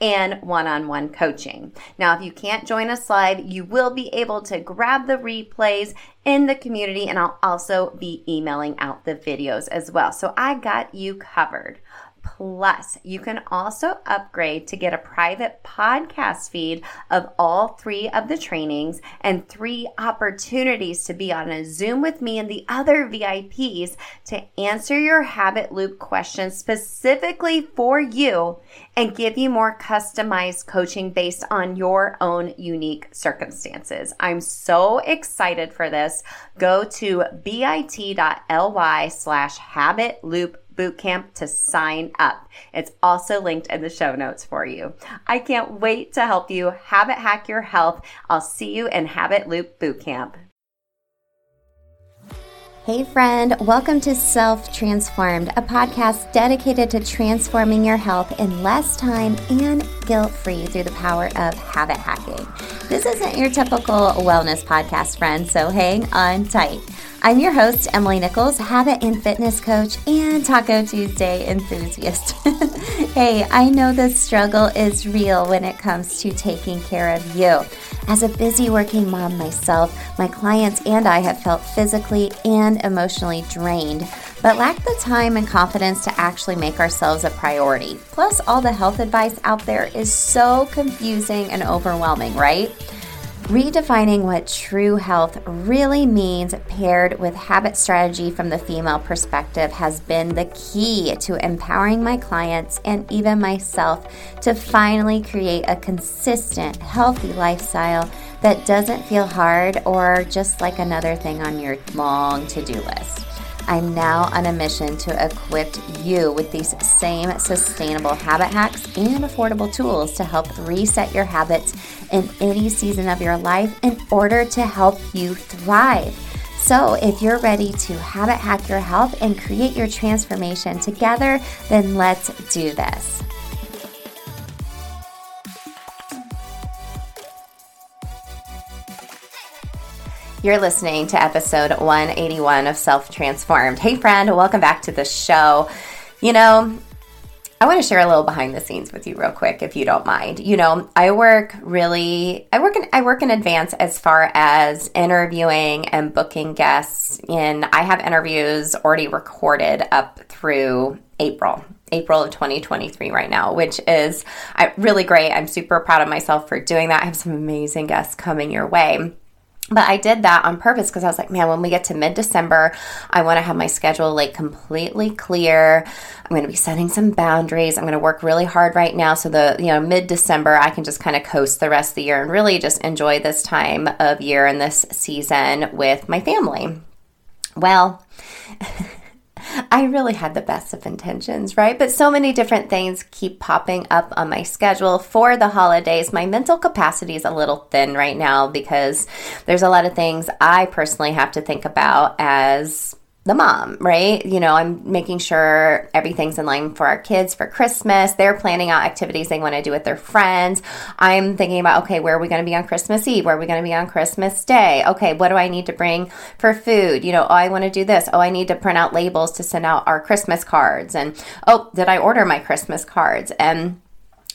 and one on one coaching. Now, if you can't join us live, you will be able to grab the replays in the community, and I'll also be emailing out the videos as well. So I got you covered. Plus, you can also upgrade to get a private podcast feed of all three of the trainings and three opportunities to be on a Zoom with me and the other VIPs to answer your habit loop questions specifically for you and give you more customized coaching based on your own unique circumstances. I'm so excited for this. Go to bit.ly slash habit loop bootcamp to sign up. It's also linked in the show notes for you. I can't wait to help you habit hack your health. I'll see you in Habit Loop Bootcamp. Hey, friend, welcome to Self Transformed, a podcast dedicated to transforming your health in less time and guilt free through the power of habit hacking. This isn't your typical wellness podcast, friend, so hang on tight. I'm your host, Emily Nichols, habit and fitness coach and Taco Tuesday enthusiast. hey, I know the struggle is real when it comes to taking care of you. As a busy working mom myself, my clients and I have felt physically and emotionally drained, but lack the time and confidence to actually make ourselves a priority. Plus, all the health advice out there is so confusing and overwhelming, right? Redefining what true health really means, paired with habit strategy from the female perspective, has been the key to empowering my clients and even myself to finally create a consistent, healthy lifestyle that doesn't feel hard or just like another thing on your long to do list. I'm now on a mission to equip you with these same sustainable habit hacks and affordable tools to help reset your habits in any season of your life in order to help you thrive. So, if you're ready to habit hack your health and create your transformation together, then let's do this. You're listening to episode 181 of Self Transformed. Hey, friend, welcome back to the show. You know, I want to share a little behind the scenes with you real quick if you don't mind. You know, I work really I work in I work in advance as far as interviewing and booking guests and I have interviews already recorded up through April. April of 2023 right now, which is uh, really great. I'm super proud of myself for doing that. I have some amazing guests coming your way. But I did that on purpose because I was like, man, when we get to mid December, I want to have my schedule like completely clear. I'm going to be setting some boundaries. I'm going to work really hard right now. So the, you know, mid December, I can just kind of coast the rest of the year and really just enjoy this time of year and this season with my family. Well, I really had the best of intentions, right? But so many different things keep popping up on my schedule for the holidays. My mental capacity is a little thin right now because there's a lot of things I personally have to think about as the mom, right? You know, I'm making sure everything's in line for our kids for Christmas. They're planning out activities they want to do with their friends. I'm thinking about, okay, where are we going to be on Christmas Eve? Where are we going to be on Christmas Day? Okay, what do I need to bring for food? You know, oh, I want to do this. Oh, I need to print out labels to send out our Christmas cards. And oh, did I order my Christmas cards? And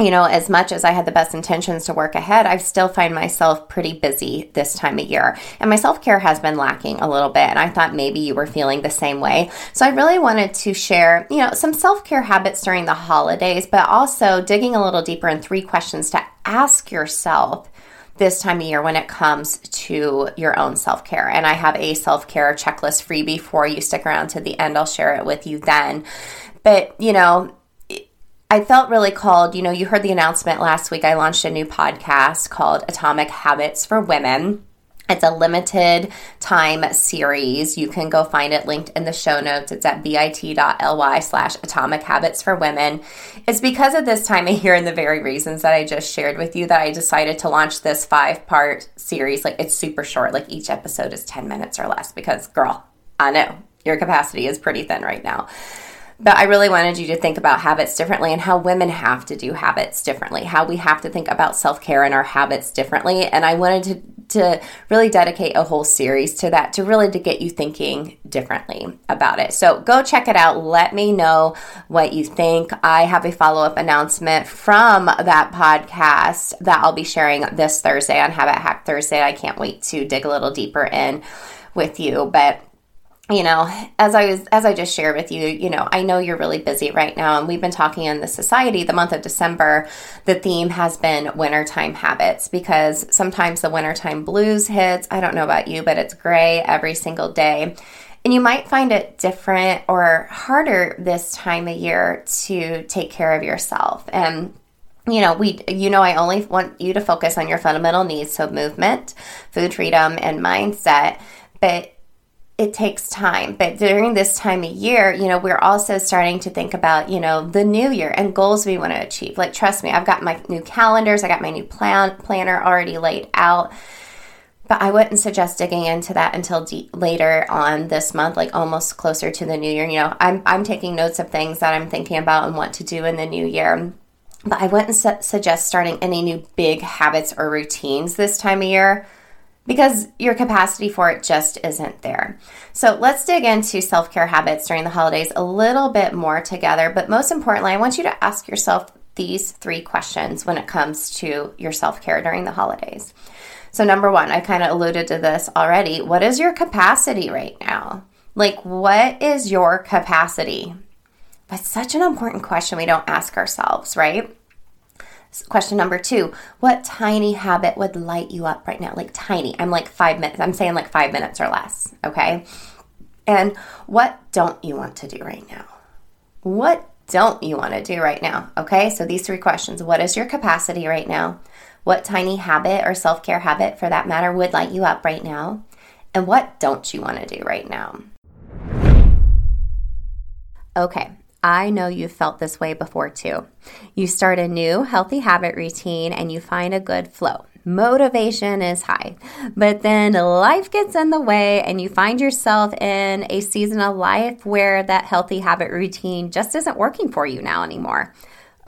you know, as much as I had the best intentions to work ahead, I still find myself pretty busy this time of year. And my self care has been lacking a little bit. And I thought maybe you were feeling the same way. So I really wanted to share, you know, some self care habits during the holidays, but also digging a little deeper in three questions to ask yourself this time of year when it comes to your own self care. And I have a self care checklist freebie for you. Stick around to the end, I'll share it with you then. But, you know, I felt really called. You know, you heard the announcement last week. I launched a new podcast called Atomic Habits for Women. It's a limited time series. You can go find it linked in the show notes. It's at bit.ly slash atomic habits for women. It's because of this time of year and the very reasons that I just shared with you that I decided to launch this five part series. Like it's super short, like each episode is 10 minutes or less because, girl, I know your capacity is pretty thin right now. But I really wanted you to think about habits differently and how women have to do habits differently, how we have to think about self care and our habits differently. And I wanted to to really dedicate a whole series to that to really to get you thinking differently about it. So go check it out. Let me know what you think. I have a follow-up announcement from that podcast that I'll be sharing this Thursday on Habit Hack Thursday. I can't wait to dig a little deeper in with you, but you know, as I was as I just shared with you, you know, I know you're really busy right now and we've been talking in the society the month of December, the theme has been wintertime habits because sometimes the wintertime blues hits. I don't know about you, but it's gray every single day. And you might find it different or harder this time of year to take care of yourself. And you know, we, you know, I only want you to focus on your fundamental needs, so movement, food freedom, and mindset. But it takes time. But during this time of year, you know, we're also starting to think about, you know, the new year and goals we want to achieve. Like, trust me, I've got my new calendars, I got my new plan planner already laid out. But I wouldn't suggest digging into that until de- later on this month, like almost closer to the new year. You know, I'm, I'm taking notes of things that I'm thinking about and what to do in the new year. But I wouldn't su- suggest starting any new big habits or routines this time of year because your capacity for it just isn't there. So let's dig into self care habits during the holidays a little bit more together. But most importantly, I want you to ask yourself these three questions when it comes to your self care during the holidays. So, number one, I kind of alluded to this already. What is your capacity right now? Like, what is your capacity? That's such an important question we don't ask ourselves, right? Question number two What tiny habit would light you up right now? Like tiny. I'm like five minutes. I'm saying like five minutes or less. Okay. And what don't you want to do right now? What don't you want to do right now? Okay. So these three questions What is your capacity right now? What tiny habit or self care habit for that matter would light you up right now? And what don't you want to do right now? Okay, I know you've felt this way before too. You start a new healthy habit routine and you find a good flow. Motivation is high, but then life gets in the way and you find yourself in a season of life where that healthy habit routine just isn't working for you now anymore.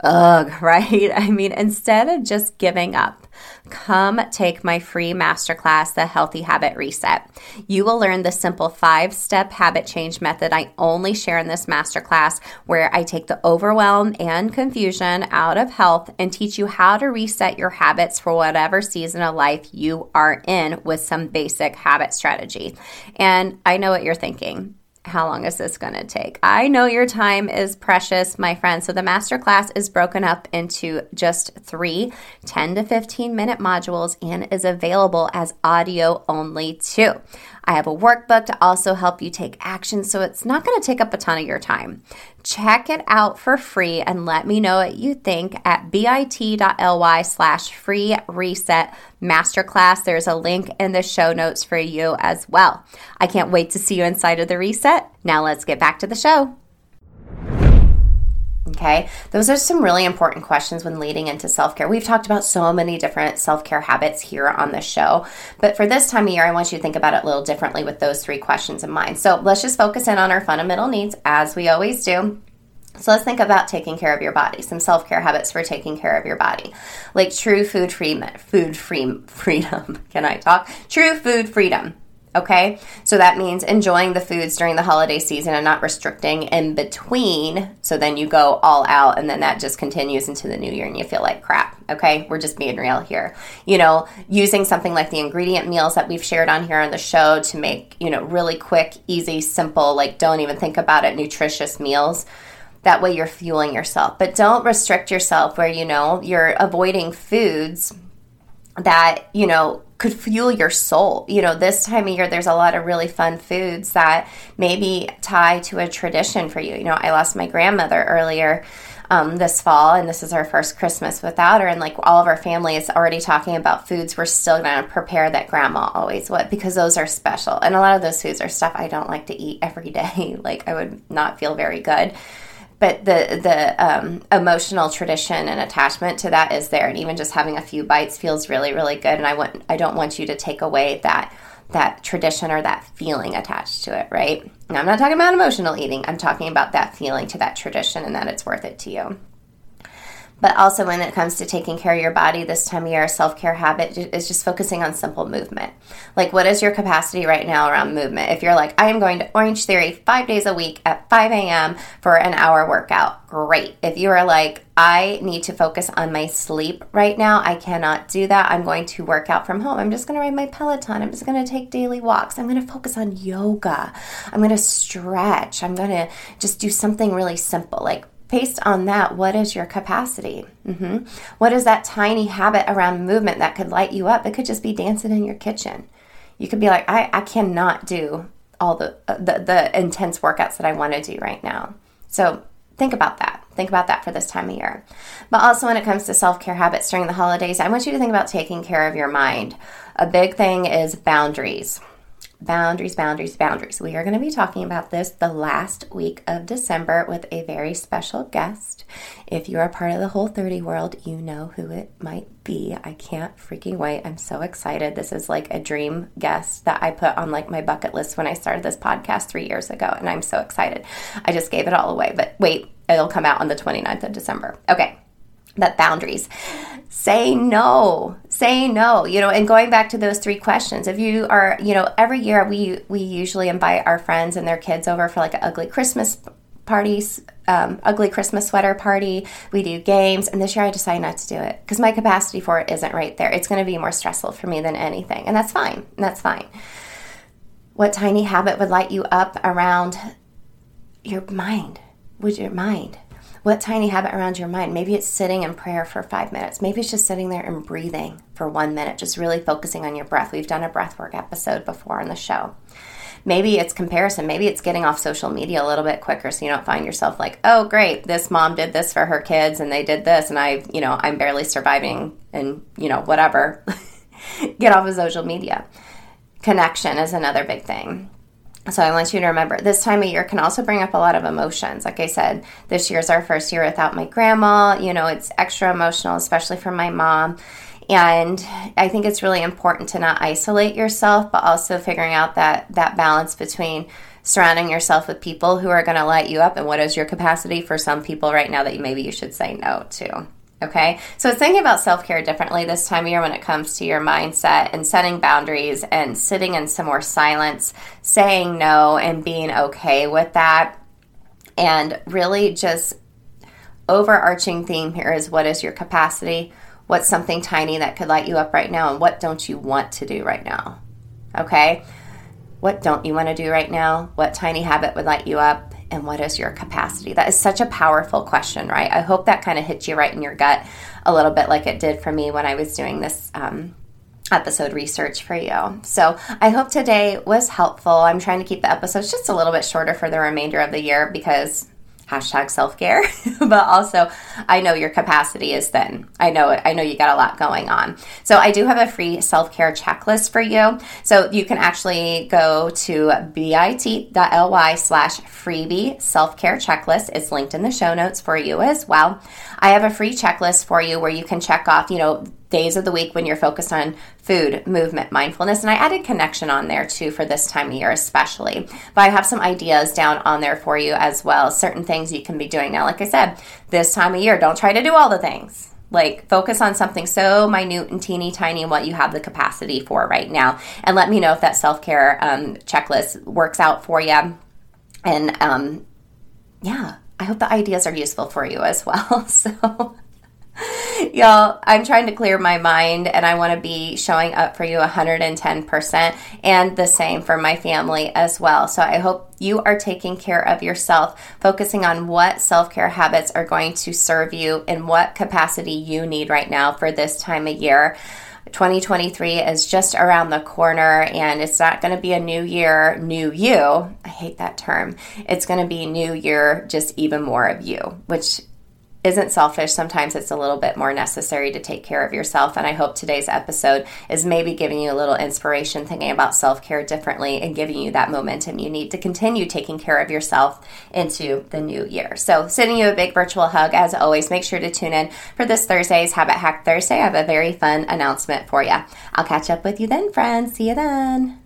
Ugh, right? I mean, instead of just giving up, come take my free masterclass, The Healthy Habit Reset. You will learn the simple five step habit change method I only share in this masterclass, where I take the overwhelm and confusion out of health and teach you how to reset your habits for whatever season of life you are in with some basic habit strategy. And I know what you're thinking how long is this going to take? I know your time is precious, my friend. So the masterclass is broken up into just three 10 to 15 minute modules and is available as audio only too. I have a workbook to also help you take action, so it's not going to take up a ton of your time. Check it out for free and let me know what you think at bit.ly slash free reset masterclass. There's a link in the show notes for you as well. I can't wait to see you inside of the reset. Now let's get back to the show. Okay, those are some really important questions when leading into self care. We've talked about so many different self care habits here on the show, but for this time of year, I want you to think about it a little differently with those three questions in mind. So let's just focus in on our fundamental needs as we always do. So let's think about taking care of your body. Some self care habits for taking care of your body, like true food free food free freedom. Can I talk? True food freedom. Okay, so that means enjoying the foods during the holiday season and not restricting in between. So then you go all out, and then that just continues into the new year and you feel like crap. Okay, we're just being real here. You know, using something like the ingredient meals that we've shared on here on the show to make, you know, really quick, easy, simple, like don't even think about it, nutritious meals. That way you're fueling yourself. But don't restrict yourself where, you know, you're avoiding foods that, you know, could fuel your soul. You know, this time of year, there's a lot of really fun foods that maybe tie to a tradition for you. You know, I lost my grandmother earlier um, this fall, and this is our first Christmas without her. And like all of our family is already talking about foods we're still going to prepare that grandma always would because those are special. And a lot of those foods are stuff I don't like to eat every day. like I would not feel very good but the the um, emotional tradition and attachment to that is there. And even just having a few bites feels really really good. And i want i don't want you to take away that that tradition or that feeling attached to it right? Now, i'm not talking about emotional eating. I'm talking about that feeling to that tradition and that it's worth it to you but also, when it comes to taking care of your body this time of year, self care habit is just focusing on simple movement. Like, what is your capacity right now around movement? If you're like, I am going to Orange Theory five days a week at 5 a.m. for an hour workout, great. If you are like, I need to focus on my sleep right now, I cannot do that. I'm going to work out from home. I'm just going to ride my Peloton. I'm just going to take daily walks. I'm going to focus on yoga. I'm going to stretch. I'm going to just do something really simple like based on that, what is your capacity? Mm-hmm. What is that tiny habit around movement that could light you up? It could just be dancing in your kitchen. You could be like, I, I cannot do all the, uh, the, the intense workouts that I want to do right now. So think about that. Think about that for this time of year. But also, when it comes to self care habits during the holidays, I want you to think about taking care of your mind. A big thing is boundaries boundaries, boundaries, boundaries. We are going to be talking about this the last week of December with a very special guest. If you're part of the Whole30 world, you know who it might be. I can't freaking wait. I'm so excited. This is like a dream guest that I put on like my bucket list when I started this podcast 3 years ago and I'm so excited. I just gave it all away. But wait, it'll come out on the 29th of December. Okay but boundaries. Say no. Say no. You know and going back to those three questions if you are you know every year we we usually invite our friends and their kids over for like an ugly christmas parties um, ugly christmas sweater party. We do games. And this year i decided not to do it because my capacity for it isn't right there. It's going to be more stressful for me than anything. And that's fine. That's fine. What tiny habit would light you up around your mind? Would your mind what tiny habit around your mind? Maybe it's sitting in prayer for five minutes. Maybe it's just sitting there and breathing for one minute, just really focusing on your breath. We've done a breath work episode before on the show. Maybe it's comparison. Maybe it's getting off social media a little bit quicker so you don't find yourself like, oh, great, this mom did this for her kids and they did this and I, you know, I'm barely surviving and, you know, whatever. Get off of social media. Connection is another big thing so I want you to remember this time of year can also bring up a lot of emotions. Like I said, this year's our first year without my grandma. You know, it's extra emotional, especially for my mom. And I think it's really important to not isolate yourself, but also figuring out that that balance between surrounding yourself with people who are going to light you up and what is your capacity for some people right now that maybe you should say no to. Okay. So it's thinking about self care differently this time of year when it comes to your mindset and setting boundaries and sitting in some more silence, saying no and being okay with that. And really just overarching theme here is what is your capacity? What's something tiny that could light you up right now? And what don't you want to do right now? Okay. What don't you want to do right now? What tiny habit would light you up? And what is your capacity? That is such a powerful question, right? I hope that kind of hits you right in your gut a little bit like it did for me when I was doing this um, episode research for you. So I hope today was helpful. I'm trying to keep the episodes just a little bit shorter for the remainder of the year because hashtag self-care but also i know your capacity is thin. I know it. I know you got a lot going on. So i do have a free self-care checklist for you. So you can actually go to bit.ly slash freebie self-care checklist. It's linked in the show notes for you as well. I have a free checklist for you where you can check off you know days of the week when you're focused on food, movement, mindfulness. And I added connection on there too for this time of year, especially. But I have some ideas down on there for you as well. Certain things you can be doing now. Like I said, this time of year, don't try to do all the things. Like, focus on something so minute and teeny tiny what you have the capacity for right now. And let me know if that self care um, checklist works out for you. And um, yeah, I hope the ideas are useful for you as well. So, Y'all, I'm trying to clear my mind and I want to be showing up for you 110% and the same for my family as well. So I hope you are taking care of yourself, focusing on what self care habits are going to serve you in what capacity you need right now for this time of year 2023 is just around the corner and it's not going to be a new year, new you. I hate that term. It's going to be new year, just even more of you, which isn't selfish. Sometimes it's a little bit more necessary to take care of yourself. And I hope today's episode is maybe giving you a little inspiration thinking about self care differently and giving you that momentum you need to continue taking care of yourself into the new year. So, sending you a big virtual hug as always. Make sure to tune in for this Thursday's Habit Hack Thursday. I have a very fun announcement for you. I'll catch up with you then, friends. See you then.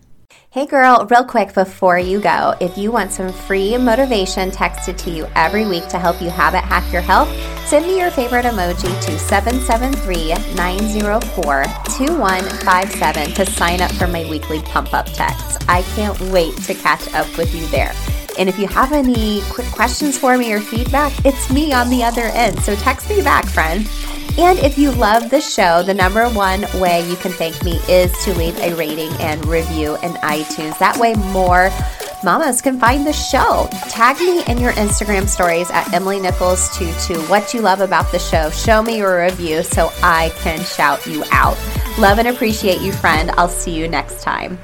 Hey girl, real quick before you go, if you want some free motivation texted to you every week to help you habit hack your health, send me your favorite emoji to 773 904 2157 to sign up for my weekly pump up text. I can't wait to catch up with you there. And if you have any quick questions for me or feedback, it's me on the other end. So text me back, friend. And if you love the show, the number one way you can thank me is to leave a rating and review in iTunes. That way, more mamas can find the show. Tag me in your Instagram stories at Emily Nichols 22 what you love about the show. Show me your review so I can shout you out. Love and appreciate you, friend. I'll see you next time.